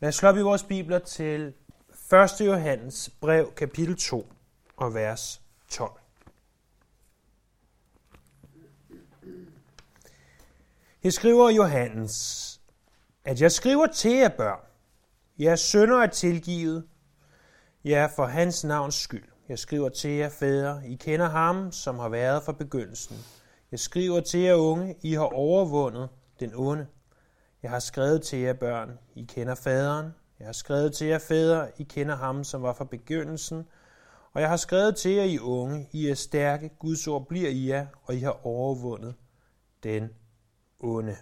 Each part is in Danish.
Lad os slå op i vores bibler til 1. Johannes brev, kapitel 2 og vers 12. Her skriver Johannes, at jeg skriver til jer børn, jeres sønder er tilgivet, ja, for hans navns skyld. Jeg skriver til jer fædre, I kender ham, som har været fra begyndelsen. Jeg skriver til jer unge, I har overvundet den onde. Jeg har skrevet til jer børn, I kender faderen. Jeg har skrevet til jer fædre, I kender ham, som var fra begyndelsen. Og jeg har skrevet til jer, I unge, I er stærke, Guds ord bliver i jer, og I har overvundet den onde.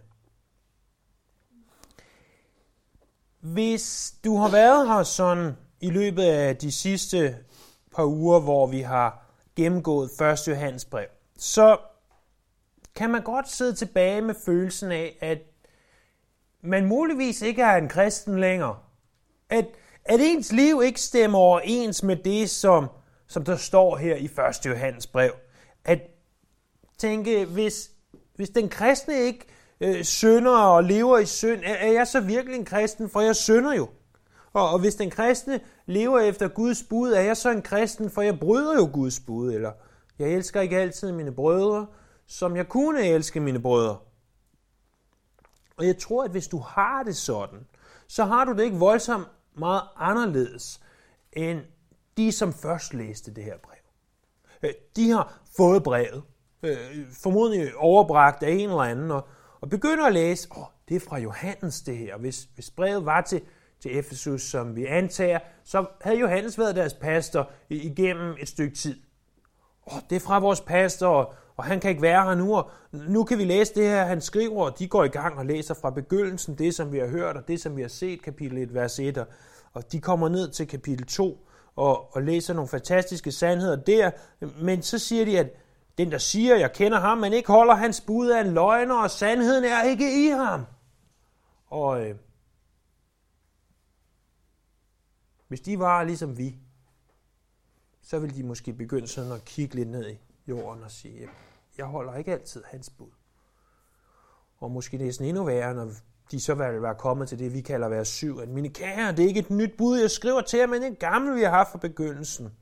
Hvis du har været her sådan i løbet af de sidste par uger, hvor vi har gennemgået 1. Johannes brev, så kan man godt sidde tilbage med følelsen af, at man muligvis ikke er en kristen længere. At, at ens liv ikke stemmer overens med det, som, som der står her i 1. Johannes brev. At tænke, hvis, hvis den kristne ikke øh, synder og lever i synd, er, er jeg så virkelig en kristen? For jeg synder jo. Og, og hvis den kristne lever efter Guds bud, er jeg så en kristen? For jeg bryder jo Guds bud. Eller jeg elsker ikke altid mine brødre, som jeg kunne elske mine brødre. Og jeg tror, at hvis du har det sådan, så har du det ikke voldsomt meget anderledes end de, som først læste det her brev. Øh, de har fået brevet, øh, formodentlig overbragt af en eller anden, og, og begynder at læse, åh, oh, det er fra Johannes det her. Hvis, hvis brevet var til, til Efesus, som vi antager, så havde Johannes været deres pastor igennem et stykke tid. Åh, oh, det er fra vores pastor, og, og han kan ikke være her nu, og nu kan vi læse det her, han skriver, og de går i gang og læser fra begyndelsen, det som vi har hørt, og det som vi har set, kapitel 1, vers 1, og de kommer ned til kapitel 2, og, og læser nogle fantastiske sandheder der, men så siger de, at den, der siger, jeg kender ham, men ikke holder hans bud af en løgner, og sandheden er ikke i ham. Og øh, hvis de var ligesom vi, så ville de måske begynde sådan at kigge lidt ned i jorden og sige, jeg holder ikke altid hans bud. Og måske næsten endnu værre, når de så vil være kommet til det, vi kalder vers 7, at mine kære, det er ikke et nyt bud, jeg skriver til jer, men det gamle, vi har haft fra begyndelsen.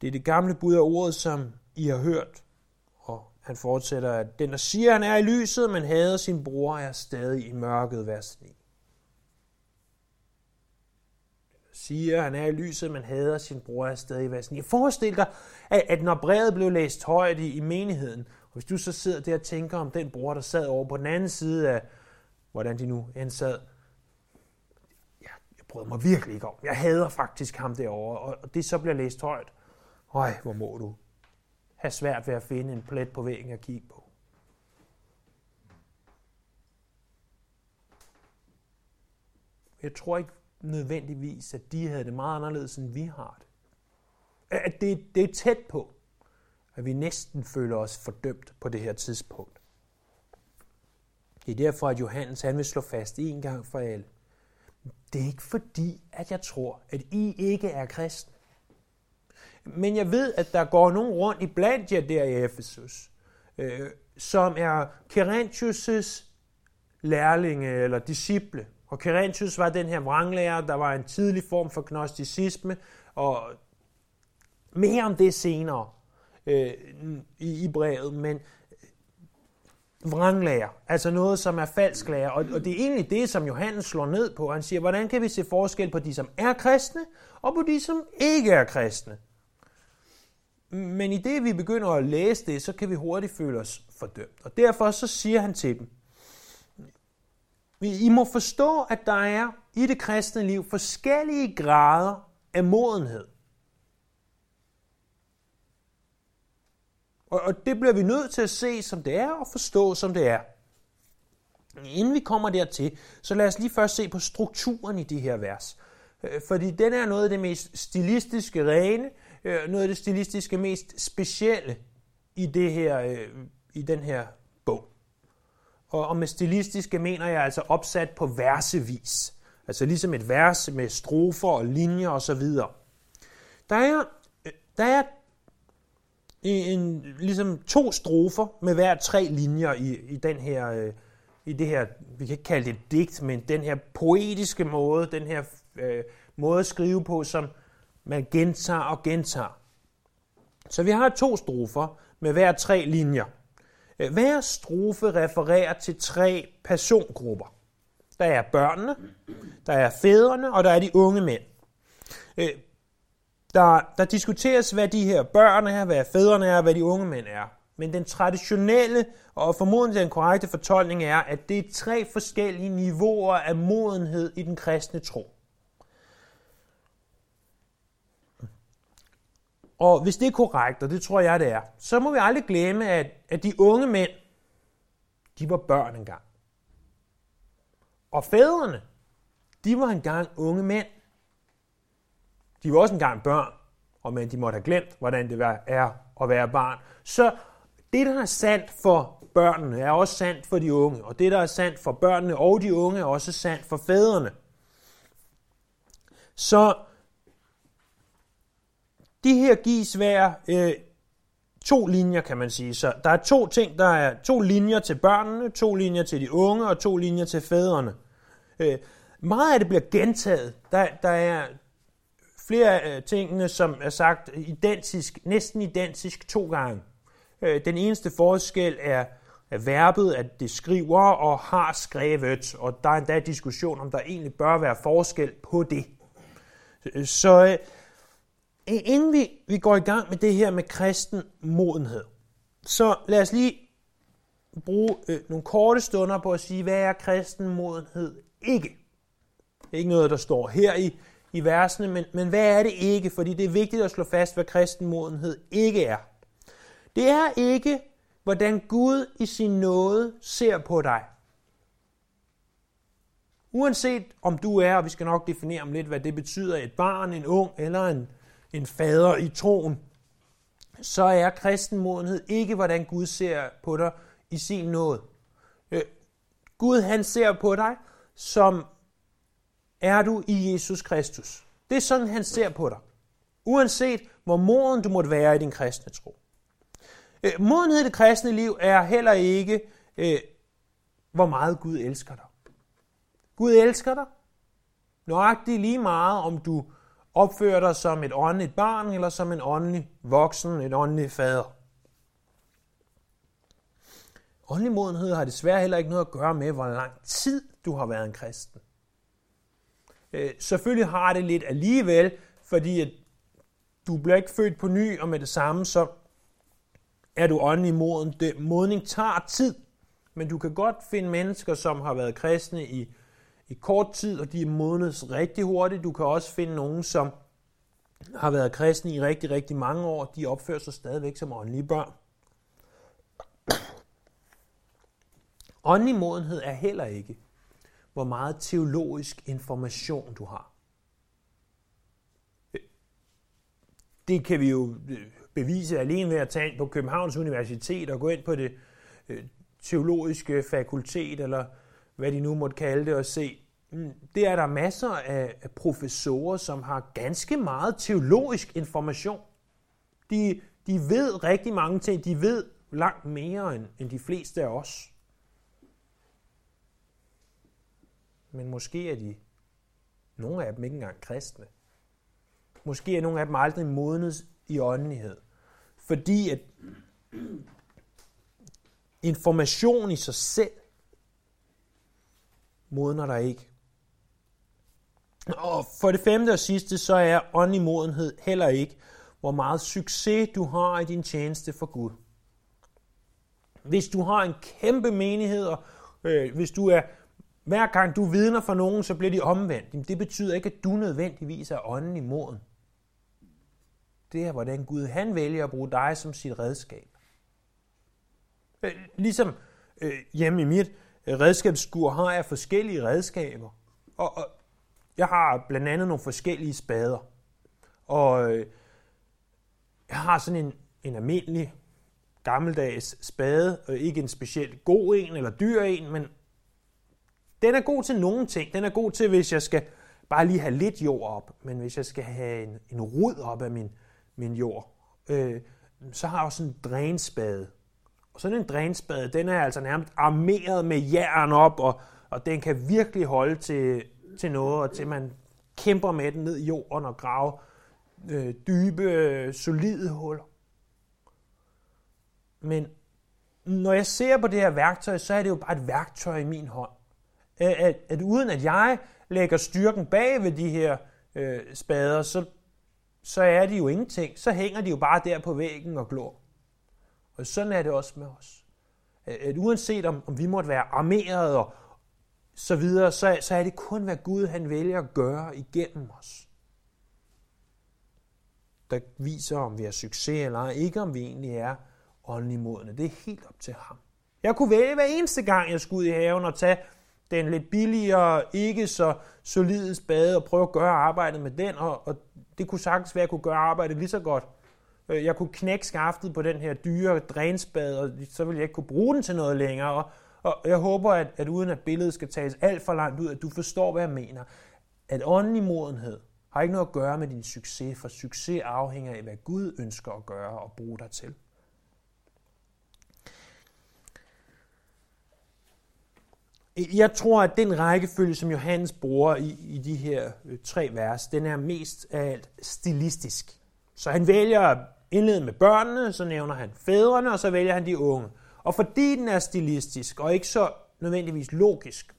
Det er det gamle bud af ordet, som I har hørt. Og han fortsætter, at den, der siger, at han er i lyset, men hader sin bror, er stadig i mørket, vers 9. siger, at han er i lyset, men hader sin bror er stadig i vers 9. Forestil dig, at, at når brevet blev læst højt i, i menigheden, og hvis du så sidder der og tænker om den bror, der sad over på den anden side af, hvordan de nu end sad, ja, jeg bryder mig virkelig ikke om. Jeg hader faktisk ham derovre, og det så bliver læst højt. Øj, hvor må du have svært ved at finde en plet på væggen at kigge på. Jeg tror ikke nødvendigvis, at de havde det meget anderledes, end vi har det. At det, det er tæt på, at vi næsten føler os fordømt på det her tidspunkt. Det er derfor, at Johannes han vil slå fast en gang for alle. Det er ikke fordi, at jeg tror, at I ikke er kristne. Men jeg ved, at der går nogen rundt i blandt jer der i Efesus, øh, som er Kerentius' lærlinge eller disciple. Og Kerentius var den her vranglærer, der var en tidlig form for gnosticisme, og mere om det senere øh, i, i brevet, men vranglærer, altså noget, som er falsk lærer. Og, og det er egentlig det, som Johannes slår ned på. Han siger, hvordan kan vi se forskel på de, som er kristne, og på de, som ikke er kristne? Men i det, vi begynder at læse det, så kan vi hurtigt føle os fordømt. Og derfor så siger han til dem, i må forstå, at der er i det kristne liv forskellige grader af modenhed. Og det bliver vi nødt til at se, som det er, og forstå, som det er. Inden vi kommer dertil, så lad os lige først se på strukturen i de her vers. Øh, fordi den er noget af det mest stilistiske rene, øh, noget af det stilistiske mest specielle i, det her, øh, i den her. Og, og med stilistiske mener jeg altså opsat på versevis. Altså ligesom et vers med strofer og linjer osv. Der er, der er en, ligesom to strofer med hver tre linjer i, i den her øh, i det her, vi kan ikke kalde det digt, men den her poetiske måde, den her øh, måde at skrive på, som man gentager og gentager. Så vi har to strofer med hver tre linjer. Øh, hver strofe refererer til tre persongrupper. Der er børnene, der er fædrene, og der er de unge mænd. Øh, der, der diskuteres, hvad de her børn er, hvad fædrene er, hvad de unge mænd er. Men den traditionelle og formodentlig den korrekte fortolkning er, at det er tre forskellige niveauer af modenhed i den kristne tro. Og hvis det er korrekt, og det tror jeg, det er, så må vi aldrig glemme, at, at de unge mænd, de var børn engang. Og fædrene, de var engang unge mænd. De var også engang børn, og men de måtte have glemt, hvordan det er at være barn. Så det, der er sandt for børnene, er også sandt for de unge. Og det, der er sandt for børnene og de unge, er også sandt for fædrene. Så de her gives hver øh, to linjer, kan man sige. Så der er to ting, der er to linjer til børnene, to linjer til de unge og to linjer til fædrene. Øh, meget af det bliver gentaget. Der, der er flere af øh, tingene, som er sagt identisk, næsten identisk to gange. Øh, den eneste forskel er, er verbet, at det skriver og har skrevet, og der er endda diskussion om, der egentlig bør være forskel på det. Så øh, inden vi, vi går i gang med det her med kristen modenhed, så lad os lige bruge øh, nogle korte stunder på at sige, hvad er kristen modenhed ikke? Det er ikke noget, der står her i, i versene, men, men hvad er det ikke? Fordi det er vigtigt at slå fast, hvad kristen modenhed ikke er. Det er ikke, hvordan Gud i sin nåde ser på dig. Uanset om du er, og vi skal nok definere om lidt, hvad det betyder, et barn, en ung eller en, en fader i troen, så er kristen modenhed ikke, hvordan Gud ser på dig i sin nåde. Øh, Gud han ser på dig, som er du i Jesus Kristus. Det er sådan, han ser på dig. Uanset hvor moden du måtte være i din kristne tro. Øh, modenhed i det kristne liv er heller ikke, øh, hvor meget Gud elsker dig. Gud elsker dig nøjagtigt lige meget, om du opfører dig som et åndeligt barn eller som en åndelig voksen, en åndelig fader. Åndelig modenhed har desværre heller ikke noget at gøre med, hvor lang tid du har været en kristen. Øh, selvfølgelig har det lidt alligevel, fordi at du bliver ikke født på ny, og med det samme, så er du åndelig moden. Det, modning tager tid, men du kan godt finde mennesker, som har været kristne i, i kort tid, og de er modnes rigtig hurtigt. Du kan også finde nogen, som har været kristne i rigtig, rigtig mange år. De opfører sig stadigvæk som åndelige børn. Åndelig modenhed er heller ikke, hvor meget teologisk information du har. Det kan vi jo øh, bevise alene ved at tage ind på Københavns Universitet og gå ind på det øh, teologiske fakultet, eller hvad de nu måtte kalde det, og se, Mm, det er der masser af professorer, som har ganske meget teologisk information. De, de ved rigtig mange ting. De ved langt mere end, end de fleste af os. Men måske er de, nogle af dem ikke engang kristne. Måske er nogle af dem aldrig modnet i åndelighed. Fordi at information i sig selv modner der ikke. Og for det femte og sidste, så er åndelig modenhed heller ikke, hvor meget succes du har i din tjeneste for Gud. Hvis du har en kæmpe menighed, og øh, hvis du er hver gang du vidner for nogen, så bliver de omvendt. Det betyder ikke, at du nødvendigvis er åndelig moden det er, hvordan Gud han vælger at bruge dig som sit redskab. Øh, ligesom øh, hjemme i mit øh, redskabsskur har jeg forskellige redskaber. Og, og jeg har blandt andet nogle forskellige spader. Og øh, jeg har sådan en, en almindelig gammeldags spade, og ikke en specielt god en eller dyr en, men den er god til nogle ting. Den er god til, hvis jeg skal bare lige have lidt jord op, men hvis jeg skal have en, en rod op af min, min jord. Øh, så har jeg også en drænspade. Og sådan en drænspade, den er altså nærmest armeret med jern op, og, og den kan virkelig holde til, til noget, og til man kæmper med den ned i jorden og graver øh, dybe, øh, solide huller. Men når jeg ser på det her værktøj, så er det jo bare et værktøj i min hånd. At, at, at uden at jeg lægger styrken bag ved de her øh, spader, så, så er de jo ingenting. Så hænger de jo bare der på væggen og glor. Og sådan er det også med os. At, at uanset om, om vi måtte være armeret og så videre, så, så er det kun, hvad Gud han vælger at gøre igennem os. Der viser, om vi har succes eller ej. Ikke om vi egentlig er åndelig modne. Det er helt op til ham. Jeg kunne vælge hver eneste gang, jeg skulle ud i haven og tage den lidt billigere, ikke så solide spade og prøve at gøre arbejdet med den, og, og det kunne sagtens være, at jeg kunne gøre arbejdet lige så godt. Øh, jeg kunne knække skaftet på den her dyre drænspade, og så ville jeg ikke kunne bruge den til noget længere. Og, og jeg håber, at, at uden at billedet skal tages alt for langt ud, at du forstår, hvad jeg mener. At åndelig modenhed har ikke noget at gøre med din succes, for succes afhænger af, hvad Gud ønsker at gøre og bruge dig til. Jeg tror, at den rækkefølge, som Johannes bruger i, i de her øh, tre vers, den er mest af alt stilistisk. Så han vælger at indlede med børnene, så nævner han fædrene, og så vælger han de unge. Og fordi den er stilistisk og ikke så nødvendigvis logisk,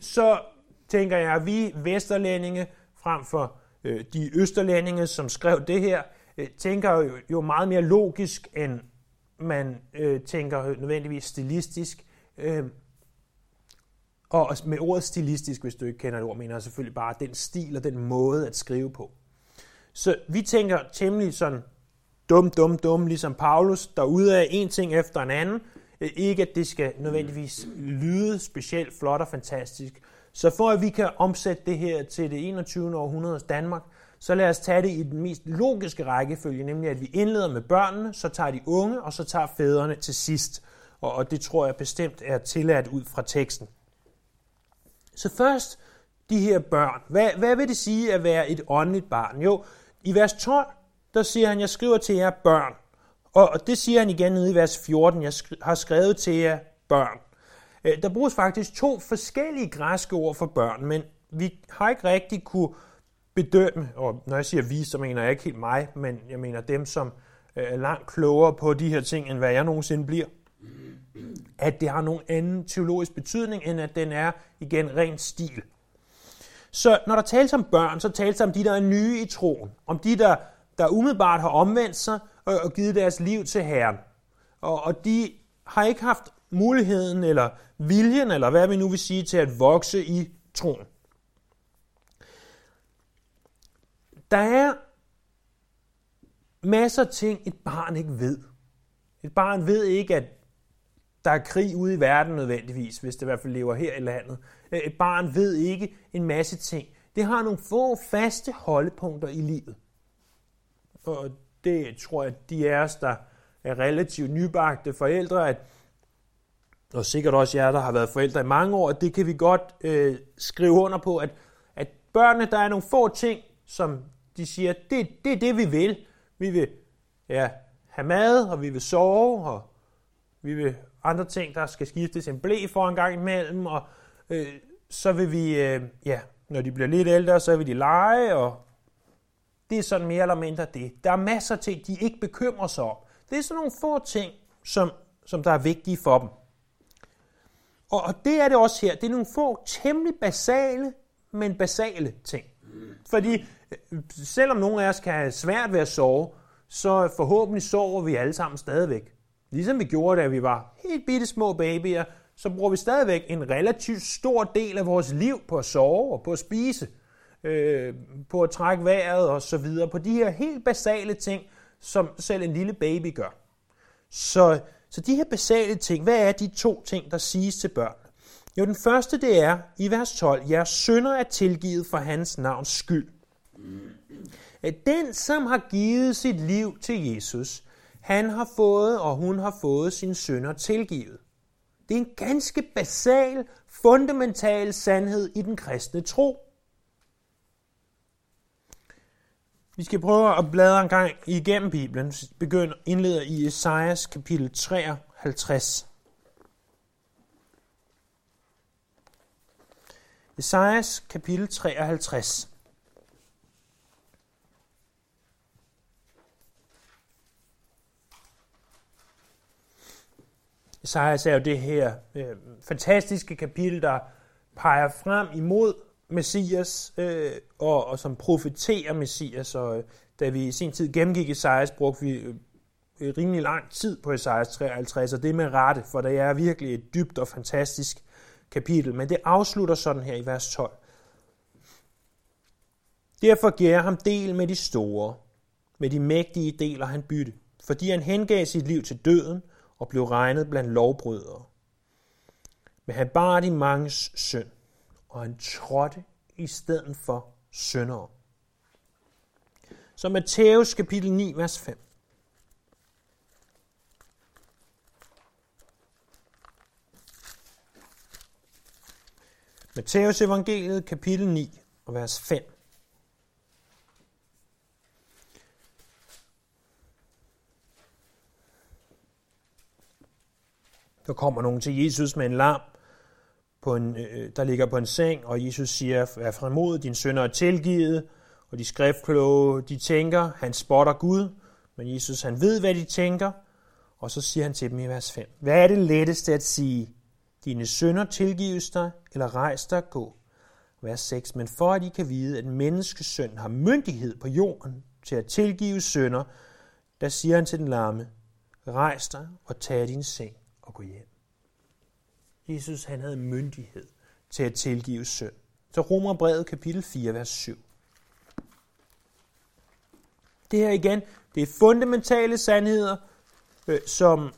så tænker jeg, at vi vesterlændinge frem for øh, de østerlændinge, som skrev det her, øh, tænker jo, jo meget mere logisk, end man øh, tænker nødvendigvis stilistisk. Øh, og med ordet stilistisk, hvis du ikke kender det ord, mener jeg selvfølgelig bare den stil og den måde at skrive på. Så vi tænker temmelig sådan dum, dum, dum, ligesom Paulus, der ude af en ting efter en anden. Øh, ikke at det skal nødvendigvis lyde specielt flot og fantastisk. Så for at vi kan omsætte det her til det 21. århundredes Danmark, så lad os tage det i den mest logiske rækkefølge, nemlig at vi indleder med børnene, så tager de unge, og så tager fædrene til sidst. Og det tror jeg bestemt er tilladt ud fra teksten. Så først de her børn. Hvad, hvad vil det sige at være et åndeligt barn? Jo, i vers 12, der siger han, jeg skriver til jer børn. Og det siger han igen nede i vers 14, jeg har skrevet til jer børn. Øh, der bruges faktisk to forskellige græske ord for børn, men vi har ikke rigtig kunne bedømme, og når jeg siger vi, så mener jeg ikke helt mig, men jeg mener dem, som øh, er langt klogere på de her ting, end hvad jeg nogensinde bliver at det har nogen anden teologisk betydning, end at den er, igen, ren stil. Så når der tales om børn, så tales der om de, der er nye i troen. Om de, der, der umiddelbart har omvendt sig og, og givet deres liv til Herren. Og, og de har ikke haft muligheden eller viljen, eller hvad vi nu vil sige, til at vokse i troen. Der er masser af ting, et barn ikke ved. Et barn ved ikke, at der er krig ude i verden nødvendigvis, hvis det i hvert fald lever her i landet. Et barn ved ikke en masse ting. Det har nogle få faste holdepunkter i livet. Og det tror jeg, de af os, der er relativt nybagte forældre, at, og sikkert også jer, der har været forældre i mange år, at det kan vi godt øh, skrive under på, at, at børnene, der er nogle få ting, som de siger, det, det er det, vi vil. Vi vil ja, have mad, og vi vil sove, og vi vil andre ting, der skal skiftes en blæ for en gang imellem, og øh, så vil vi, øh, ja, når de bliver lidt ældre, så vil de lege, og det er sådan mere eller mindre det. Der er masser af ting, de ikke bekymrer sig om. Det er sådan nogle få ting, som, som der er vigtige for dem. Og, og det er det også her. Det er nogle få temmelig basale, men basale ting. Fordi øh, selvom nogle af os kan have svært ved at sove, så forhåbentlig sover vi alle sammen stadigvæk. Ligesom vi gjorde, da vi var helt bitte små babyer, så bruger vi stadigvæk en relativt stor del af vores liv på at sove og på at spise, øh, på at trække vejret og så videre, på de her helt basale ting, som selv en lille baby gør. Så, så de her basale ting, hvad er de to ting, der siges til børn? Jo, den første det er i vers 12, jeres sønder er tilgivet for hans navns skyld. Den, som har givet sit liv til Jesus, han har fået, og hun har fået sin sønder tilgivet. Det er en ganske basal, fundamental sandhed i den kristne tro. Vi skal prøve at bladre en gang igennem Bibelen. begynder indleder i Esajas kapitel 53. 53. Esajas kapitel 53. Esajas er jo det her øh, fantastiske kapitel, der peger frem imod Messias, øh, og, og som profeterer Messias. Og øh, da vi i sin tid gennemgik Esajas, brugte vi øh, rimelig lang tid på Esajas 53, og det er med rette, for det er virkelig et dybt og fantastisk kapitel. Men det afslutter sådan her i vers 12. Derfor giver ham del med de store, med de mægtige deler han bytte, fordi han hengav sit liv til døden og blev regnet blandt lovbrydere. Men han bar de manges synd, og han trådte i stedet for syndere. Så Matthæus kapitel 9, vers 5. Matthæus evangeliet kapitel 9 og vers 5. Der kommer nogen til Jesus med en lam, på en, øh, øh, der ligger på en seng, og Jesus siger, vær fremodet, din sønner er tilgivet, og de skriftkloge, de tænker, han spotter Gud, men Jesus, han ved, hvad de tænker, og så siger han til dem i vers 5, hvad er det letteste at sige? Dine sønner tilgives dig, eller rejs dig gå. Vers 6, men for at I kan vide, at menneskesøn har myndighed på jorden til at tilgive sønder, der siger han til den lamme, rejs dig og tag din seng og gå hjem. Jesus han havde myndighed til at tilgive synd. Så Romerbrevet kapitel 4, vers 7. Det her igen, det er fundamentale sandheder, øh, som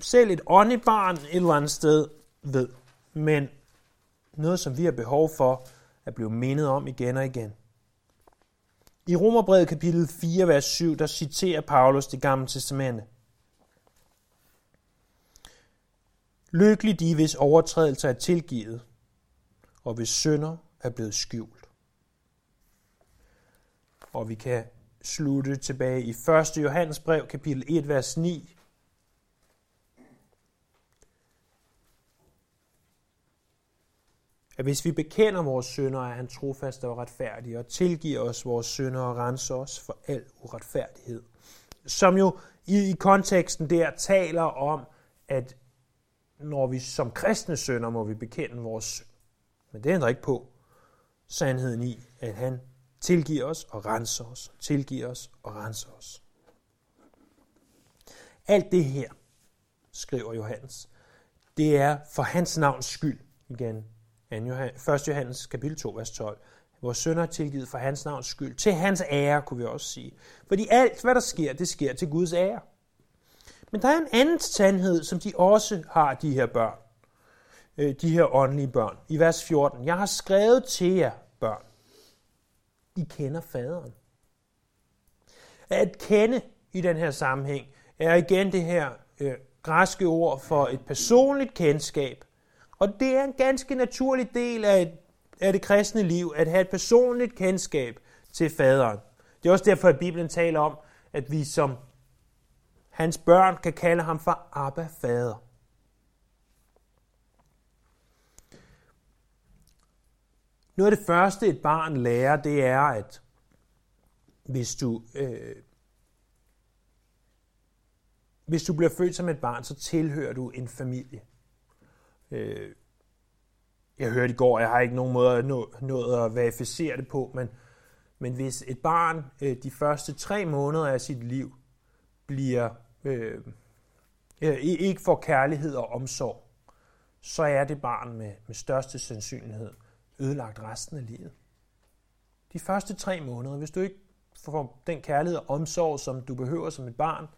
selv et åndebarn et eller andet sted ved. Men noget, som vi har behov for at blive mindet om igen og igen. I Romerbrevet kapitel 4, vers 7, der citerer Paulus det gamle testamente. Lykkelig de, hvis overtrædelser er tilgivet, og hvis synder er blevet skjult. Og vi kan slutte tilbage i 1. Johannes brev, kapitel 1, vers 9. At hvis vi bekender vores synder, er han trofast og retfærdig, og tilgiver os vores synder og renser os for al uretfærdighed. Som jo i, i konteksten der taler om, at når vi som kristne sønder må vi bekende vores synd. Men det ændrer ikke på sandheden i, at han tilgiver os og renser os, tilgiver os og renser os. Alt det her, skriver Johannes, det er for hans navns skyld, igen, 1. Johannes kapitel 2, vers 12. Vores sønder er tilgivet for hans navns skyld. Til hans ære, kunne vi også sige. Fordi alt, hvad der sker, det sker til Guds ære. Men der er en anden sandhed, som de også har, de her børn. Øh, de her åndelige børn. I vers 14. Jeg har skrevet til jer, børn. I kender faderen. At kende i den her sammenhæng er igen det her øh, græske ord for et personligt kendskab. Og det er en ganske naturlig del af, et, af det kristne liv, at have et personligt kendskab til faderen. Det er også derfor, at Bibelen taler om, at vi som Hans børn kan kalde ham for Abba Fader. Noget af det første, et barn lærer, det er, at hvis du, øh, hvis du bliver født som et barn, så tilhører du en familie. Øh, jeg hørte i går, jeg har ikke nogen måde at nå, nået at verificere det på, men, men hvis et barn øh, de første tre måneder af sit liv bliver øh, ikke får kærlighed og omsorg, så er det barn med, med største sandsynlighed ødelagt resten af livet. De første tre måneder, hvis du ikke får den kærlighed og omsorg, som du behøver som et barn,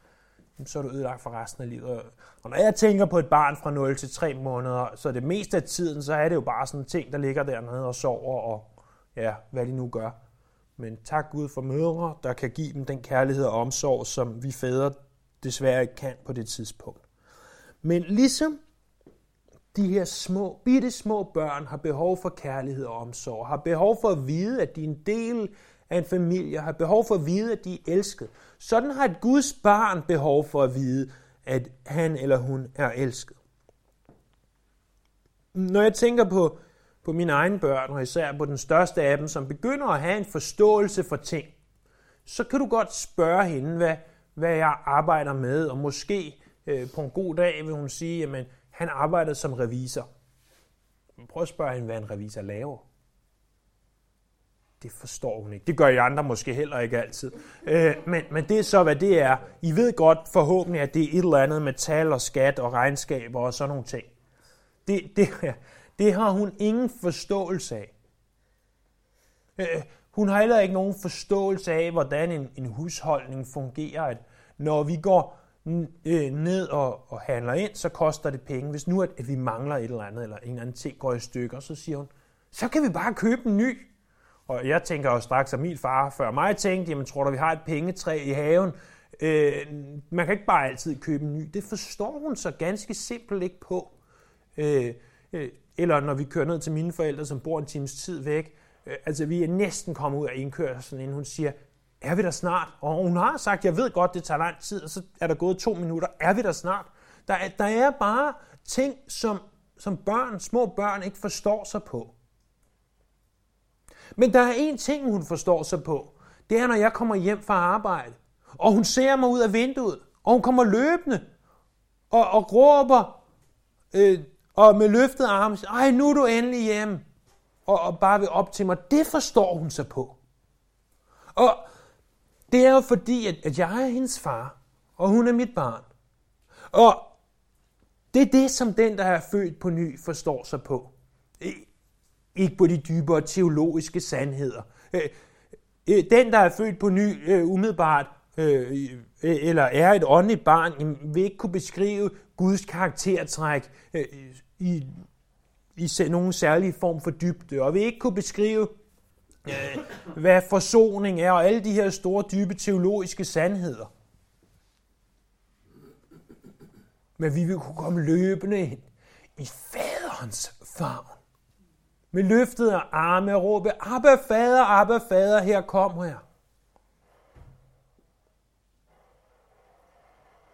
så er du ødelagt for resten af livet. Og når jeg tænker på et barn fra 0 til 3 måneder, så det meste af tiden, så er det jo bare sådan en ting, der ligger dernede og sover, og ja, hvad de nu gør. Men tak Gud for mødre, der kan give dem den kærlighed og omsorg, som vi fædre desværre ikke kan på det tidspunkt. Men ligesom de her små, bitte små børn har behov for kærlighed og omsorg, har behov for at vide, at de er en del af en familie, har behov for at vide, at de er elsket. Sådan har et Guds barn behov for at vide, at han eller hun er elsket. Når jeg tænker på, på mine egne børn, og især på den største af dem, som begynder at have en forståelse for ting, så kan du godt spørge hende, hvad, hvad jeg arbejder med, og måske øh, på en god dag vil hun sige, at han arbejdede som revisor. Men Prøv at spørge hende, hvad en revisor laver. Det forstår hun ikke. Det gør I andre måske heller ikke altid. Øh, men, men det er så, hvad det er. I ved godt forhåbentlig, at det er et eller andet med tal og skat og regnskaber og sådan nogle ting. Det, det, det har hun ingen forståelse af. Øh, hun har heller ikke nogen forståelse af, hvordan en, en husholdning fungerer. At når vi går øh, ned og, og handler ind, så koster det penge. Hvis nu at, at vi mangler et eller andet, eller en eller anden ting går i stykker, så siger hun, så kan vi bare købe en ny. Og jeg tænker jo straks, at min far før mig tænkte, jamen tror du, vi har et pengetræ i haven? Øh, man kan ikke bare altid købe en ny. Det forstår hun så ganske simpelt ikke på. Øh, øh, eller når vi kører ned til mine forældre, som bor en times tid væk. Øh, altså vi er næsten kommet ud af indkørselen, inden hun siger, er vi der snart? Og hun har sagt, jeg ved godt, det tager lang tid, og så er der gået to minutter. Er vi der snart? Der er, der er bare ting, som, som børn, små børn ikke forstår sig på. Men der er en ting, hun forstår sig på. Det er, når jeg kommer hjem fra arbejde, og hun ser mig ud af vinduet, og hun kommer løbende, og, og råber, øh, og med løftet arm, ej, nu er du endelig hjem, og, og bare vil op til mig. Det forstår hun sig på. Og det er jo fordi, at, at jeg er hendes far, og hun er mit barn. Og det er det, som den, der er født på ny, forstår sig på. Ikke på de dybere teologiske sandheder. Øh, øh, den, der er født på ny, øh, umiddelbart, eller er et åndeligt barn, vil ikke kunne beskrive Guds karaktertræk i, i nogen særlig form for dybde, og vil ikke kunne beskrive, øh, hvad forsoning er, og alle de her store, dybe teologiske sandheder. Men vi vil kunne komme løbende ind i faderens favn med løftede arme og råbe, Abba fader, Abba fader, her kom her.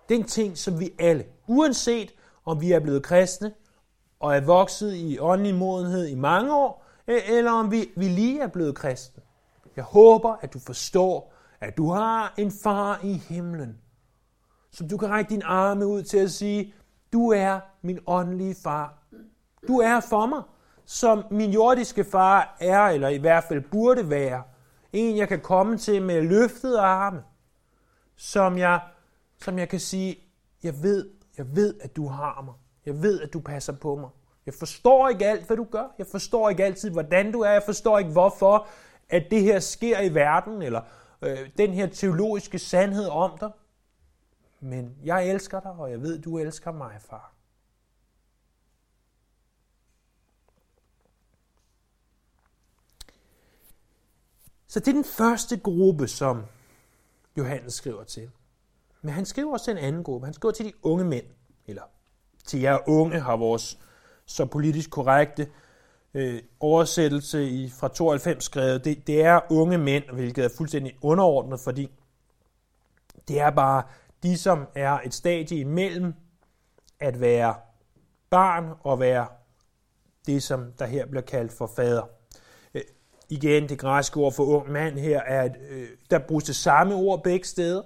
Det er en ting, som vi alle, uanset om vi er blevet kristne og er vokset i åndelig modenhed i mange år, e- eller om vi, vi lige er blevet kristne. Jeg håber, at du forstår, at du har en far i himlen, som du kan række din arme ud til at sige, du er min åndelige far. Du er for mig som min jordiske far er, eller i hvert fald burde være. En, jeg kan komme til med løftede arme, som jeg, som jeg kan sige, jeg ved, jeg ved, at du har mig. Jeg ved, at du passer på mig. Jeg forstår ikke alt, hvad du gør. Jeg forstår ikke altid, hvordan du er. Jeg forstår ikke, hvorfor at det her sker i verden, eller øh, den her teologiske sandhed om dig. Men jeg elsker dig, og jeg ved, du elsker mig, far. Så det er den første gruppe, som Johannes skriver til. Men han skriver også til en anden gruppe. Han skriver til de unge mænd, eller til jer unge har vores så politisk korrekte øh, oversættelse i, fra 92 skrevet. Det, det er unge mænd, hvilket er fuldstændig underordnet, fordi det er bare de, som er et stadie imellem at være barn og være det, som der her bliver kaldt for fader øh, igen, det græske ord for ung mand her, er, at øh, der bruges det samme ord begge steder.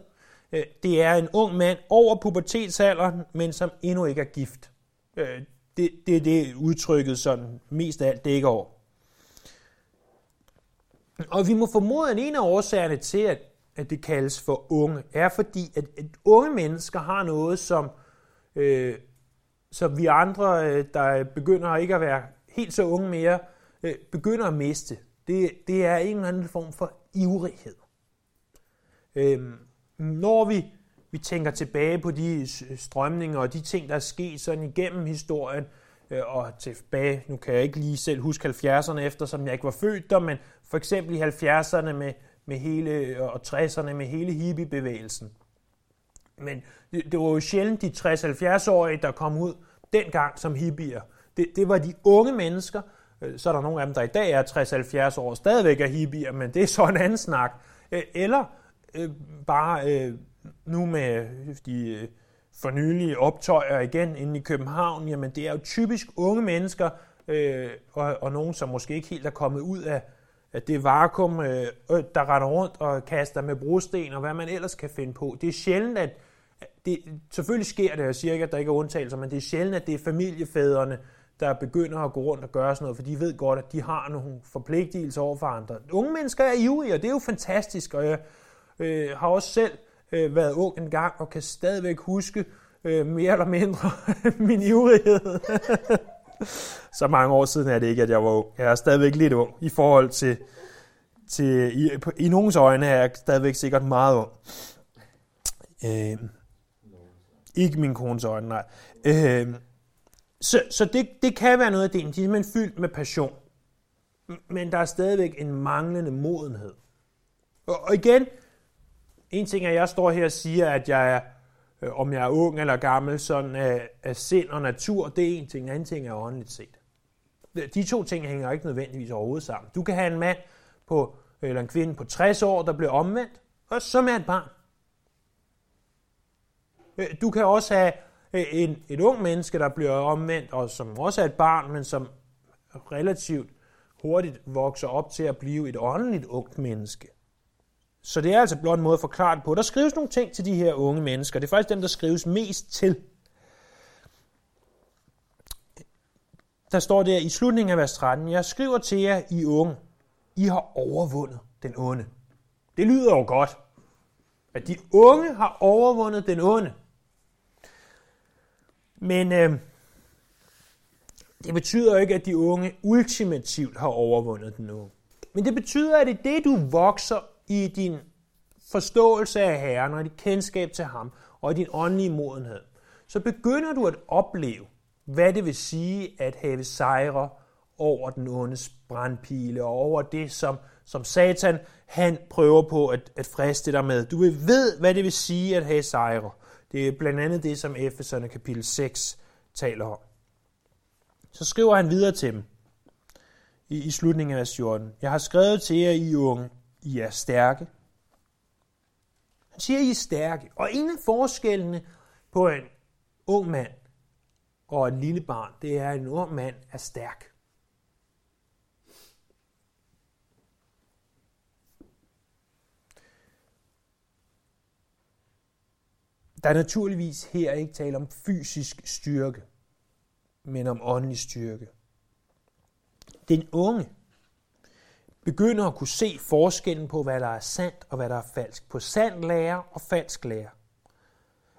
Øh, det er en ung mand over pubertetsalderen, men som endnu ikke er gift. Øh, det, det er det udtrykket sådan mest af alt dækker over. Og vi må formode, at en af årsagerne til, at, at det kaldes for unge, er fordi, at, at unge mennesker har noget, som, øh, som vi andre, øh, der begynder ikke at være helt så unge mere, øh, begynder at miste det, det er en eller anden form for ivrighed. Øhm, når vi, vi tænker tilbage på de øh, strømninger og de ting, der er sket sådan igennem historien, øh, og tilbage, nu kan jeg ikke lige selv huske 70'erne, efter, som jeg ikke var født der, men for eksempel i 70'erne med, med hele, øh, og 60'erne med hele hippiebevægelsen. Men det, det var jo sjældent de 60-70-årige, der kom ud dengang som hippier. Det, det var de unge mennesker, så er der nogle af dem, der i dag er 60-70 år, stadigvæk er hippier, men det er så en anden snak. Eller øh, bare øh, nu med de øh, for nylig optøjer igen inde i København, jamen det er jo typisk unge mennesker, øh, og, og nogen, som måske ikke helt er kommet ud af, af det vakuum, øh, øh der render rundt og kaster med brosten og hvad man ellers kan finde på. Det er sjældent, at det, selvfølgelig sker det, jeg siger ikke, at der ikke er undtagelser, men det er sjældent, at det er familiefædrene, der begynder at gå rundt og gøre sådan noget, for de ved godt, at de har nogle forpligtelser over for andre. Unge mennesker er ivrige, og det er jo fantastisk, og jeg øh, har også selv øh, været ung en gang, og kan stadigvæk huske øh, mere eller mindre min ivrighed. Så mange år siden er det ikke, at jeg var ung. Jeg er stadigvæk lidt ung i forhold til, til i, i nogens øjne er jeg stadigvæk sikkert meget ung. Øh, ikke min kones øjne, nej. Øh, så så det, det kan være noget af det. De er simpelthen fyldt med passion. Men der er stadigvæk en manglende modenhed. Og, og igen, en ting er, at jeg står her og siger, at jeg er, øh, om jeg er ung eller gammel, sådan øh, af, af sind og natur, det er en ting. En anden ting er åndeligt set. De to ting hænger ikke nødvendigvis overhovedet sammen. Du kan have en mand på, eller en kvinde på 60 år, der bliver omvendt, og så er et barn. Øh, du kan også have øh, en, et ung menneske, der bliver omvendt, og som også er et barn, men som relativt hurtigt vokser op til at blive et åndeligt ungt menneske. Så det er altså blot en måde at forklare det på. Der skrives nogle ting til de her unge mennesker. Det er faktisk dem, der skrives mest til. Der står der i slutningen af vers 13, Jeg skriver til jer, I unge, I har overvundet den onde. Det lyder jo godt, at de unge har overvundet den onde. Men øh, det betyder ikke, at de unge ultimativt har overvundet den unge. Men det betyder, at det er det, du vokser i din forståelse af Herren og dit kendskab til ham og i din åndelige modenhed, så begynder du at opleve, hvad det vil sige at have sejre over den ondes brandpile og over det, som, som Satan han prøver på at, at friste dig med. Du vil ved, hvad det vil sige at have sejre. Det er blandt andet det, som Efeserne kapitel 6 taler om. Så skriver han videre til dem i, i slutningen af vers 14. Jeg har skrevet til jer, I unge, i er stærke. Han siger, I er stærke. Og en af forskellene på en ung mand og et lille barn, det er, at en ung mand er stærk. Der er naturligvis her ikke tale om fysisk styrke, men om åndelig styrke. Den unge begynder at kunne se forskellen på, hvad der er sandt og hvad der er falsk. På sand lære og falsk lære.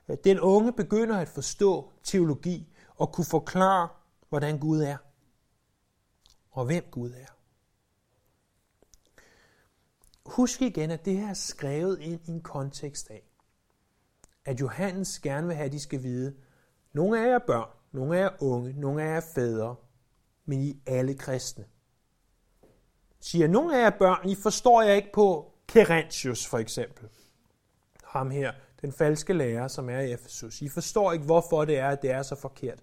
Øh, den unge begynder at forstå teologi og kunne forklare, hvordan Gud er. Og hvem Gud er. Husk igen, at det her er skrevet ind i en kontekst af, at Johannes gerne vil have, at de skal vide, nogle af jer er børn, nogle af jer er unge, nogle af jer er fædre, men I er alle kristne. Siger, nogle af jer børn, I forstår jeg ikke på Kerentius for eksempel. Ham her, den falske lærer, som er i Efesus. I forstår ikke, hvorfor det er, at det er så forkert.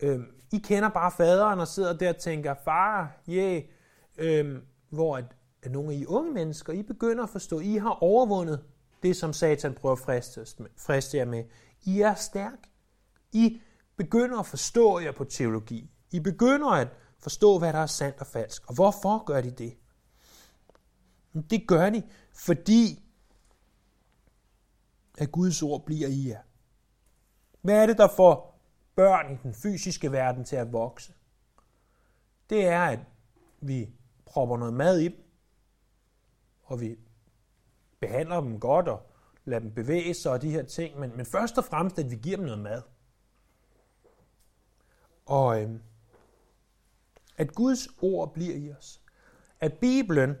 Øhm, I kender bare faderen og sidder der og tænker, far, yeah. Øhm, hvor at, at nogle af I unge mennesker, I begynder at forstå, I har overvundet det, som Satan prøver at friste, friste jer med. I er stærk. I begynder at forstå jer på teologi. I begynder at forstå, hvad der er sandt og falsk. Og hvorfor gør de det? Det gør de, fordi at Guds ord bliver i jer. Hvad er det, der får børn i den fysiske verden til at vokse? Det er, at vi propper noget mad i dem, og vi behandler dem godt og lader dem bevæge sig og de her ting, men, men først og fremmest, at vi giver dem noget mad. Og øhm, at Guds ord bliver i os. At Bibelen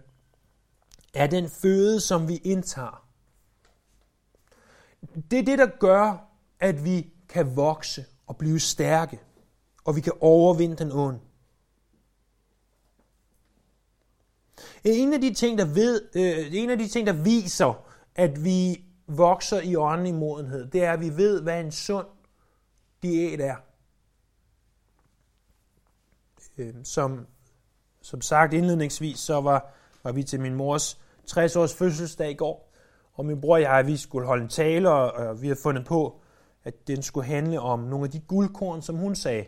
er den føde, som vi indtager. Det er det, der gør, at vi kan vokse og blive stærke, og vi kan overvinde den onde. En af de ting, der, ved, øh, en af de ting, der viser, at vi vokser i åndelig modenhed, det er, at vi ved, hvad en sund diæt er. Øh, som, som sagt indledningsvis, så var, var vi til min mors 60-års fødselsdag i går, og min bror og jeg, vi skulle holde en tale, og, og vi har fundet på, at den skulle handle om nogle af de guldkorn, som hun sagde.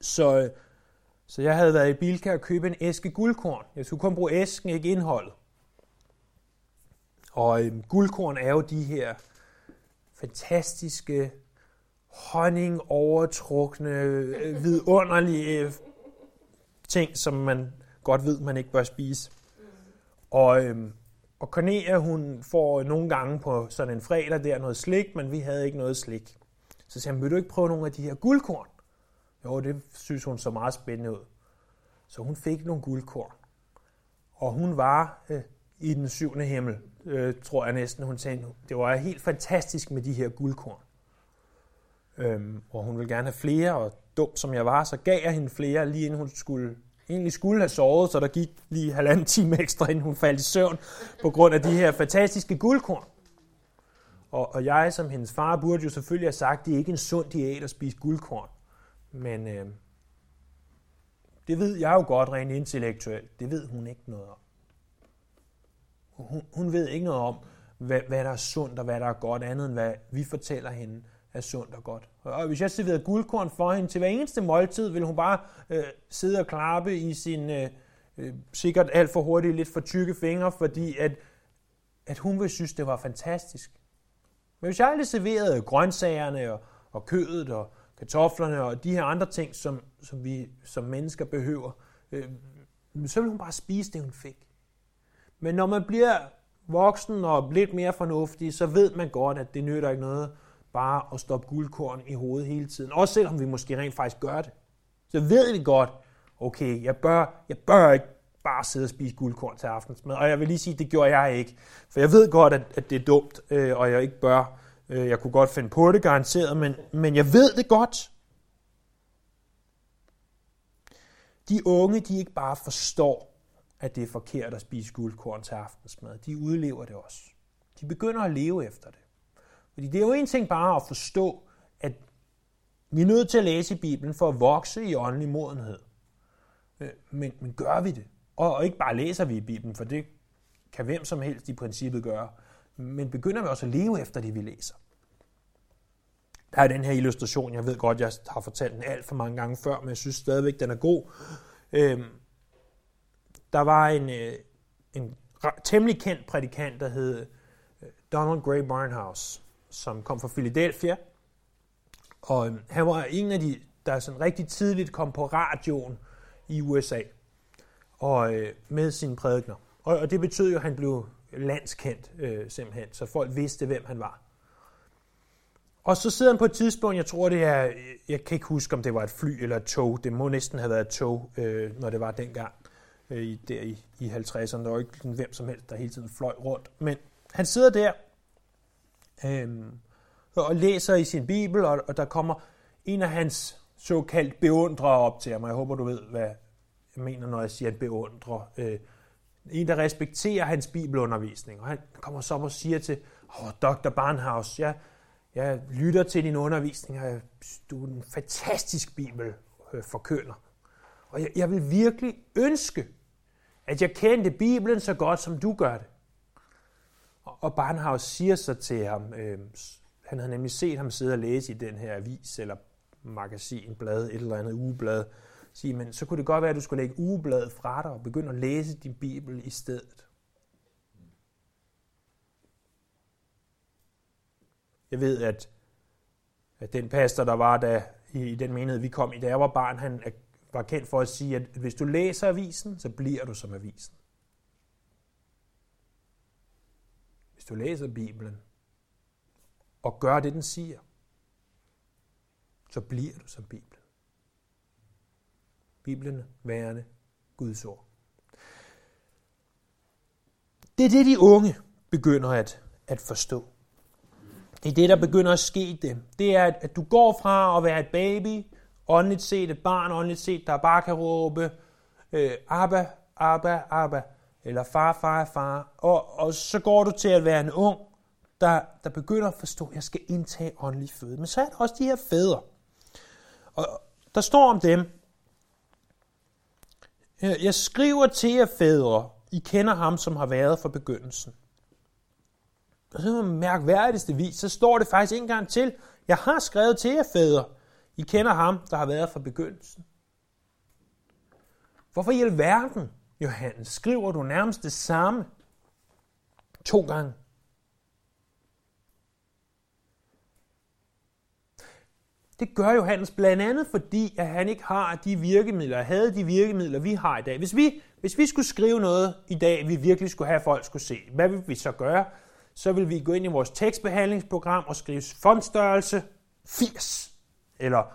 Så, så jeg havde været i Bilka og købe en æske guldkorn. Jeg skulle kun bruge æsken, ikke indholdet. Og øhm, guldkorn er jo de her fantastiske, honning overtrukne, øh, vidunderlige øh, ting, som man godt ved, man ikke bør spise. Og, øhm, og Cornelia, hun får nogle gange på sådan en fredag der noget slik, men vi havde ikke noget slik. Så siger han, vil du ikke prøve nogle af de her guldkorn? Jo, det synes hun så meget spændende ud. Så hun fik nogle guldkorn. Og hun var øh, i den syvende himmel, øh, tror jeg næsten, hun sagde. Det var helt fantastisk med de her guldkorn. Øhm, og hun ville gerne have flere, og dum som jeg var, så gav jeg hende flere, lige inden hun skulle egentlig skulle have sovet, så der gik lige halvanden time ekstra, inden hun faldt i søvn, på grund af de her fantastiske guldkorn. Og, og jeg som hendes far burde jo selvfølgelig have sagt, det er ikke en sund diæt at spise guldkorn. Men øh, det ved jeg jo godt rent intellektuelt. Det ved hun ikke noget om. Hun, hun ved ikke noget om, hvad, hvad der er sundt og hvad der er godt, andet end hvad vi fortæller hende er sundt og godt. Og hvis jeg serverede guldkorn for hende til hver eneste måltid, ville hun bare øh, sidde og klappe i sin øh, øh sikkert alt for hurtige, lidt for tykke fingre, fordi at, at hun ville synes, det var fantastisk. Men hvis jeg aldrig serverede grøntsagerne og, og kødet og kartoflerne og de her andre ting, som, som vi som mennesker behøver, øh, så ville hun bare spise det, hun fik. Men når man bliver voksen og lidt mere fornuftig, så ved man godt, at det nytter ikke noget bare at stoppe guldkorn i hovedet hele tiden. Også selvom vi måske rent faktisk gør det. Så ved vi godt, okay, jeg bør, jeg bør ikke bare sidde og spise guldkorn til aftensmad. Og jeg vil lige sige, det gjorde jeg ikke. For jeg ved godt, at, at det er dumt, øh, og jeg ikke bør. Øh, jeg kunne godt finde på det garanteret, men, men jeg ved det godt. De unge, de ikke bare forstår, at det er forkert at spise guldkorn til aftensmad. De udlever det også. De begynder at leve efter det. Fordi det er jo en ting bare at forstå, at vi er nødt til at læse i Bibelen for at vokse i åndelig modenhed. Øh, men, men gør vi det? Og, og ikke bare læser vi i Bibelen, for det kan hvem som helst i princippet gøre. Men begynder vi også at leve efter det, vi læser. Der er den her illustration, jeg ved godt, jeg har fortalt den alt for mange gange før, men jeg synes stadigvæk, den er god. Øhm, der var en, øh, en temmelig kendt prædikant, der hed øh, Donald Gray Barnhouse, som kom fra Philadelphia. Og øhm, han var en af de, der sådan rigtig tidligt kom på radioen i USA og øh, med sine prædikner. Og, og det betød jo, at han blev landskendt øh, simpelthen, så folk vidste, hvem han var. Og så sidder han på et tidspunkt, jeg tror det er, jeg kan ikke huske, om det var et fly eller et tog, det må næsten have været et tog, øh, når det var dengang, øh, der i, i 50'erne. Der var ikke hvem som helst, der hele tiden fløj rundt. Men han sidder der, øhm, og læser i sin bibel, og, og der kommer en af hans såkaldt beundrere op til ham. Jeg håber, du ved, hvad jeg mener, når jeg siger en beundrer. Øh, en, der respekterer hans bibelundervisning. Og han kommer så op og siger til, åh, oh, Dr. Barnhouse, jeg, jeg lytter til din undervisning, og du er en fantastisk bibelforkønner. Og jeg, jeg vil virkelig ønske, at jeg kendte Bibelen så godt, som du gør det. Og Barnhouse siger så til ham, øh, han havde nemlig set ham sidde og læse i den her avis, eller magasin, blad, et eller andet ugeblad, sige, men så kunne det godt være, at du skulle lægge ugebladet fra dig og begynde at læse din Bibel i stedet. Jeg ved, at, at den pastor, der var der i, i den menighed, vi kom i, da jeg var barn, han var kendt for at sige, at hvis du læser avisen, så bliver du som avisen. Hvis du læser Bibelen og gør det, den siger, så bliver du som Bibelen. Bibelen værende Guds ord. Det er det, de unge begynder at, at forstå. Det er det, der begynder at ske dem. Det er, at du går fra at være et baby, åndeligt set, et barn åndeligt set, der bare kan råbe, øh, Abba, Abba, Abba, eller far, far, far. Og, og så går du til at være en ung, der, der begynder at forstå, at jeg skal indtage åndelig føde. Men så er der også de her fædre. Og der står om dem, jeg skriver til jer fædre, I kender ham, som har været fra begyndelsen. Og så mærkværdigste vis, så står det faktisk en gang til, Jeg har skrevet til jer, fædre. I kender ham, der har været fra begyndelsen. Hvorfor i alverden, Johannes, skriver du nærmest det samme to gange? Det gør Johannes blandt andet, fordi at han ikke har de virkemidler, havde de virkemidler, vi har i dag. Hvis vi, hvis vi skulle skrive noget i dag, vi virkelig skulle have, folk skulle se, hvad vil vi så gøre? Så vil vi gå ind i vores tekstbehandlingsprogram og skrive fontstørrelse 80, eller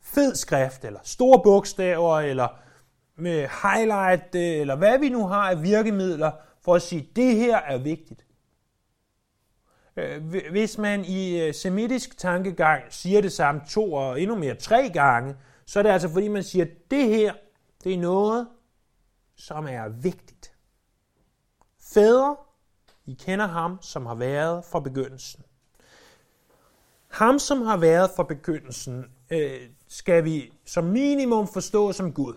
fed skrift, eller store bogstaver, eller med highlight, eller hvad vi nu har af virkemidler, for at sige, at det her er vigtigt. Øh, hvis man i øh, semitisk tankegang siger det samme to og endnu mere tre gange, så er det altså fordi, man siger, at det her, det er noget, som er vigtigt. Fædre, I kender ham, som har været fra begyndelsen. Ham, som har været fra begyndelsen, øh, skal vi som minimum forstå som Gud.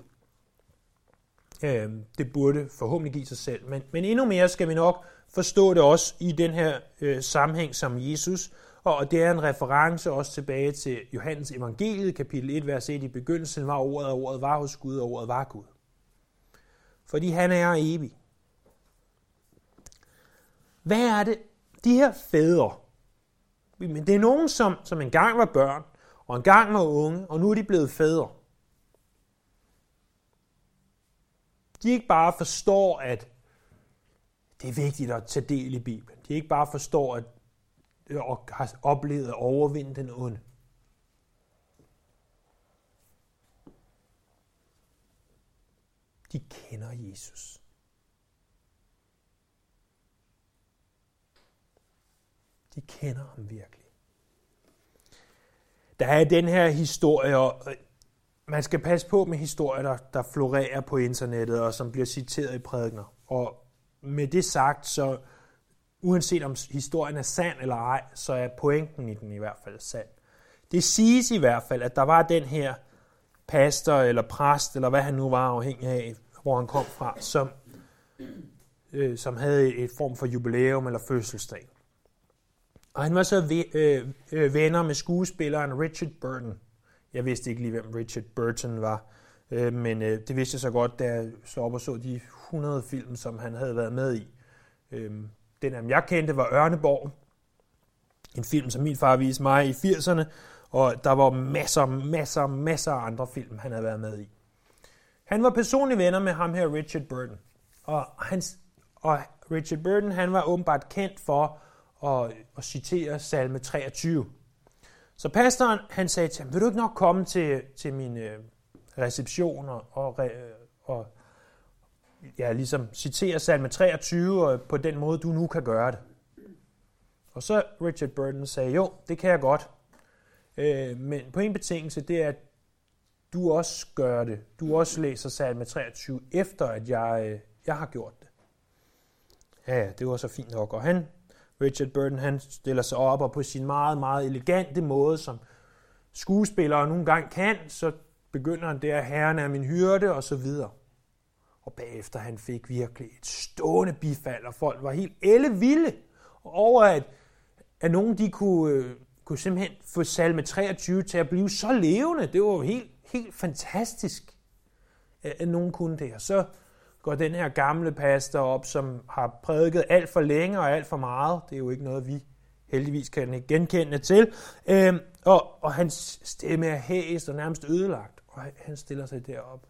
Øh, Det burde forhåbentlig give sig selv, men, men endnu mere skal vi nok forstå det også i den her øh, sammenhæng som Jesus, og det er en reference også tilbage til Johannes evangeliet, kapitel 1, vers 1. I begyndelsen var ordet, og ordet var hos Gud, og ordet var Gud. Fordi han er evig. Hvad er det? De her fædre, men det er nogen, som, som engang var børn, og engang var unge, og nu er de blevet fædre. De ikke bare forstår, at det er vigtigt at tage del i Bibelen. De ikke bare forstår at, øh, og har oplevet at overvinde den onde. De kender Jesus. De kender ham virkelig. Der er den her historie, og øh, man skal passe på med historier, der, der florerer på internettet, og som bliver citeret i prædikner. Og med det sagt, så uanset om historien er sand eller ej, så er pointen i den i hvert fald sand. Det siges i hvert fald, at der var den her pastor eller præst, eller hvad han nu var afhængig af, hvor han kom fra, som, øh, som havde et form for jubilæum eller fødselsdag. Og han var så ve- øh, øh, venner med skuespilleren Richard Burton. Jeg vidste ikke lige, hvem Richard Burton var, øh, men øh, det vidste jeg så godt, da jeg slog op og så de 100 film, som han havde været med i. Øhm, den jeg kendte var Ørneborg. En film, som min far viste mig i 80'erne, og der var masser, masser, masser af andre film, han havde været med i. Han var personlige venner med ham her, Richard Burton. Og, hans, og Richard Burton, han var åbenbart kendt for at, at citere salme 23. Så pastoren, han sagde til ham, vil du ikke nok komme til, til min øh, reception og, og, øh, og ja, ligesom citere salme 23 og på den måde, du nu kan gøre det. Og så Richard Burton sagde, jo, det kan jeg godt. Øh, men på en betingelse, det er, at du også gør det. Du også læser salme 23, efter at jeg, øh, jeg har gjort det. Ja, ja, det var så fint nok. Og han, Richard Burton, han stiller sig op og på sin meget, meget elegante måde, som skuespillere nogle gange kan, så begynder han der, herren er min hyrde, og så videre. Og bagefter han fik virkelig et stående bifald, og folk var helt ellevilde over, at, at nogen de kunne, øh, kunne simpelthen få salme 23 til at blive så levende. Det var jo helt, helt fantastisk, at, at nogen kunne det. Og så går den her gamle pastor op, som har prædiket alt for længe og alt for meget. Det er jo ikke noget, vi heldigvis kan genkende til. Øhm, og, og hans stemme er hæst og nærmest ødelagt. Og han stiller sig derop.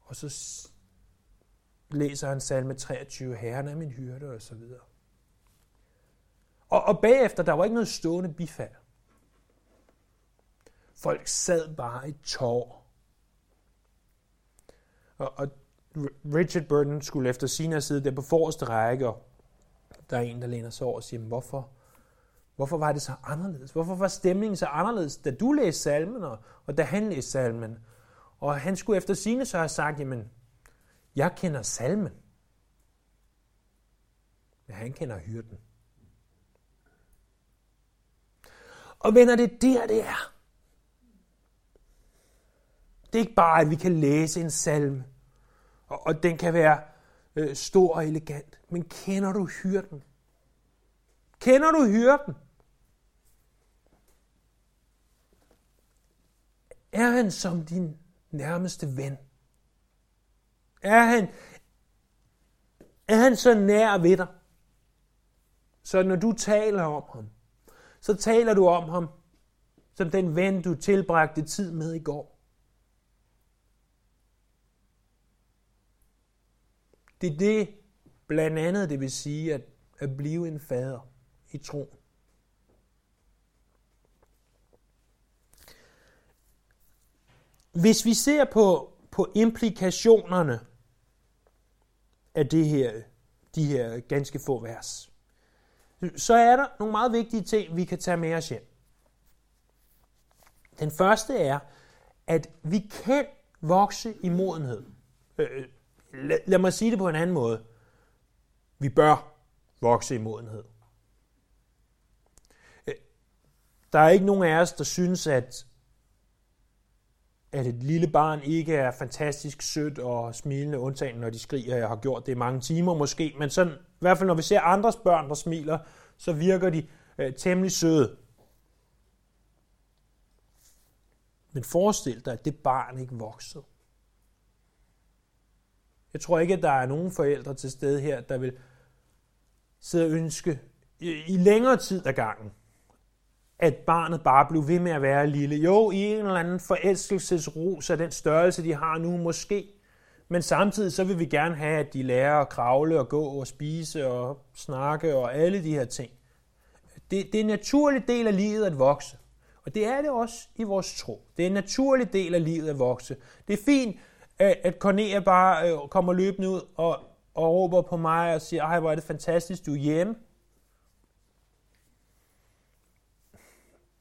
Og så læser han salme 23, Herren er min hyrde og så videre. Og, og bagefter, der var ikke noget stående bifald. Folk sad bare i tår. Og, og Richard Burton skulle efter sin side der på forreste række, og der er en, der læner sig over og siger, hvorfor, hvorfor var det så anderledes? Hvorfor var stemningen så anderledes, da du læste salmen, og, og da han læste salmen? Og han skulle efter sine så have sagt, jamen, jeg kender salmen, men han kender hyrden. Og venner, det der, det er. Det er ikke bare, at vi kan læse en salme, og, og den kan være øh, stor og elegant, men kender du hyrden? Kender du hyrden? Er han som din nærmeste ven? Er han, er han så nær ved dig? Så når du taler om ham, så taler du om ham som den ven, du tilbragte tid med i går. Det er det, blandt andet det vil sige at, at blive en fader i tro. Hvis vi ser på, på implikationerne af det her, de her ganske få vers, så er der nogle meget vigtige ting, vi kan tage med os hjem. Den første er, at vi kan vokse i modenhed. Øh, lad, lad mig sige det på en anden måde. Vi bør vokse i modenhed. Øh, der er ikke nogen af os, der synes, at, at et lille barn ikke er fantastisk sødt og smilende, undtagen når de skriger, jeg har gjort det i mange timer måske, men sådan, i hvert fald når vi ser andres børn, der smiler, så virker de øh, temmelig søde. Men forestil dig, at det barn ikke voksede. Jeg tror ikke, at der er nogen forældre til stede her, der vil sidde og ønske i, i længere tid ad gangen, at barnet bare blev ved med at være lille. Jo, i en eller anden forelskelsesrus af den størrelse, de har nu måske. Men samtidig så vil vi gerne have, at de lærer at kravle og gå og spise og snakke og alle de her ting. Det, det er en naturlig del af livet at vokse. Og det er det også i vores tro. Det er en naturlig del af livet at vokse. Det er fint, at Cornelia bare øh, kommer løbende ud og, og råber på mig og siger, ej, hvor er det fantastisk, du er hjemme.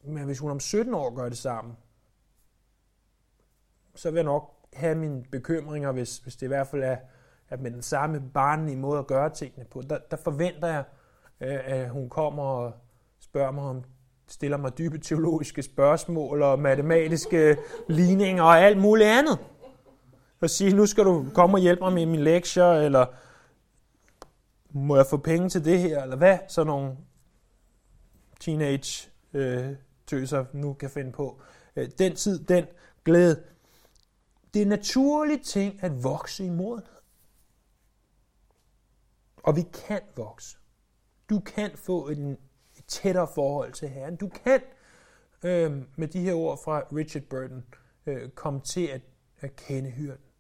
Men hvis hun om 17 år gør det samme, så vil jeg nok have mine bekymringer, hvis, hvis det i hvert fald er at med den samme barnlige måde at gøre tingene på. Der, der forventer jeg, øh, at hun kommer og spørger mig om stiller mig dybe teologiske spørgsmål og matematiske ligninger og alt muligt andet. Og sige, nu skal du komme og hjælpe mig med min lektier, eller må jeg få penge til det her, eller hvad? Sådan nogle teenage øh, tøser nu kan finde på. Øh, den tid, den glæde. Det er naturligt ting at vokse i modenhed. Og vi kan vokse. Du kan få en tættere forhold til Herren. Du kan øh, med de her ord fra Richard Burton øh, komme til at, at kende hyrden.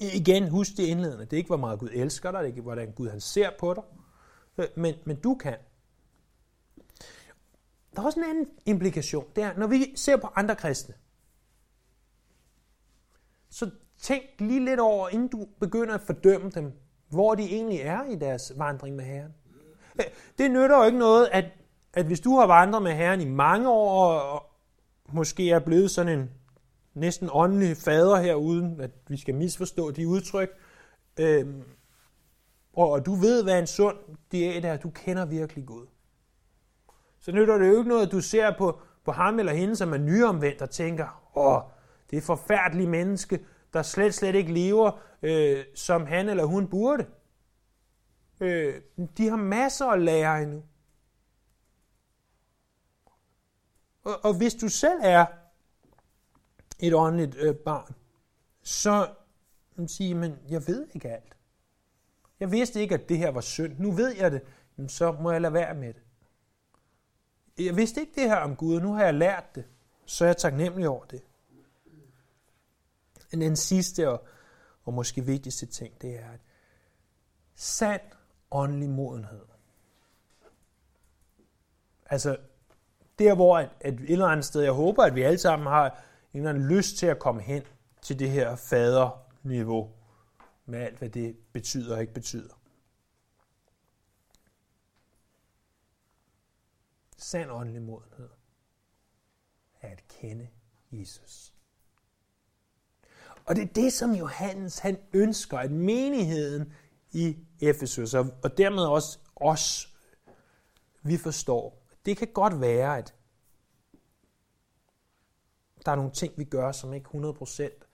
Igen, husk det indledende. Det er ikke, hvor meget Gud elsker dig, det er ikke, hvordan Gud han ser på dig, øh, men, men du kan. Der er også en anden implikation. Det er, når vi ser på andre kristne, så tænk lige lidt over, inden du begynder at fordømme dem, hvor de egentlig er i deres vandring med Herren. Øh, det nytter jo ikke noget, at, at hvis du har vandret med Herren i mange år, og måske er blevet sådan en næsten åndelig fader her, uden at vi skal misforstå de udtryk, øhm, og, og du ved, hvad en sund diæt er, du kender virkelig Gud. Så nytter det jo ikke noget, at du ser på, på ham eller hende, som er nyomvendt og tænker, åh, det er et forfærdeligt menneske, der slet, slet ikke lever, øh, som han eller hun burde. Øh, de har masser at lære endnu. Og, og hvis du selv er et åndeligt øh, barn, så sige, men jeg ved ikke alt. Jeg vidste ikke, at det her var synd. Nu ved jeg det, så må jeg lade være med det. Jeg vidste ikke det her om Gud, og nu har jeg lært det, så er jeg taknemmelig over det. Den sidste og, og måske vigtigste ting, det er, at sand åndelig modenhed. Altså, der hvor at, at et eller andet sted, jeg håber, at vi alle sammen har en eller anden lyst til at komme hen til det her faderniveau, med alt, hvad det betyder og ikke betyder. Sand åndelig modenhed er at kende Jesus. Og det er det, som Johannes han ønsker, at menigheden i Efesus, og dermed også os, vi forstår. Det kan godt være, at der er nogle ting, vi gør, som ikke 100%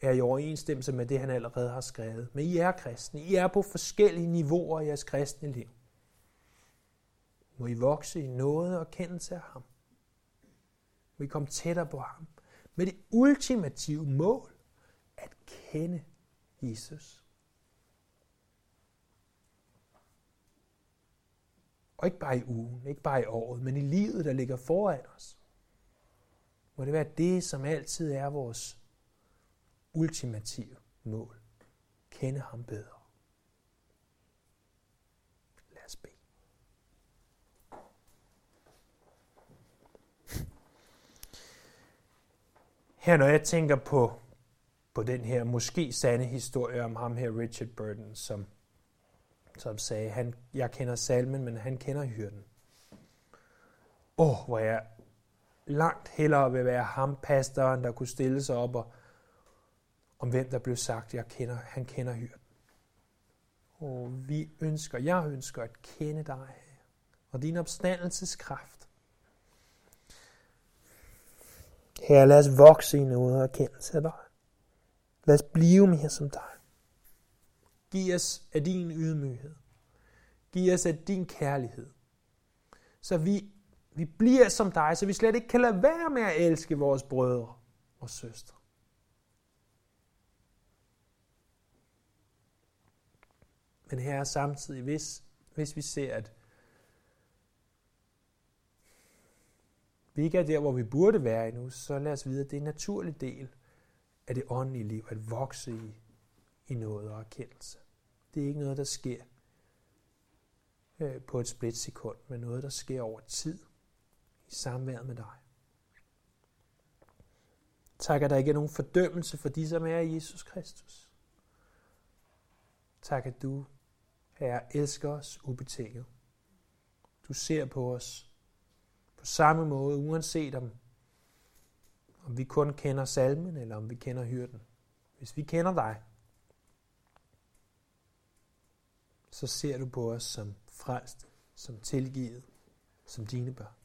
er i overensstemmelse med det, han allerede har skrevet. Men I er kristne. I er på forskellige niveauer i jeres kristne liv. Må I vokse i noget og kendelse af ham. vi komme tættere på ham. Med det ultimative mål, at kende Jesus. Og ikke bare i ugen, ikke bare i året, men i livet, der ligger foran os. Må det være det, som altid er vores ultimative mål. Kende ham bedre. Lad os bede. Her når jeg tænker på, på den her måske sande historie om ham her, Richard Burton, som, som sagde, han, jeg kender salmen, men han kender hyrden. Åh, oh, hvor jeg langt hellere vil være ham, pastoren, der kunne stille sig op og om hvem der blev sagt, jeg kender, han kender hyrden. Og vi ønsker, jeg ønsker at kende dig, og din opstandelseskraft. Her, lad os vokse i noget og erkendelse af dig. Lad os blive mere som dig. Giv os af din ydmyghed. Giv os af din kærlighed. Så vi, vi bliver som dig, så vi slet ikke kan lade være med at elske vores brødre og søstre. Men her er samtidig, hvis, hvis vi ser, at vi ikke er der, hvor vi burde være endnu, så lad os vide, at det er en naturlig del af det åndelige liv, at vokse i, i noget og erkendelse. Det er ikke noget, der sker øh, på et splitsekund, men noget, der sker over tid i samværet med dig. Tak, at der ikke er nogen fordømmelse for de, som er i Jesus Kristus. Tak, at du Herre, elsker os ubetinget. Du ser på os på samme måde, uanset om, om vi kun kender salmen, eller om vi kender hyrden. Hvis vi kender dig, så ser du på os som frelst, som tilgivet, som dine børn.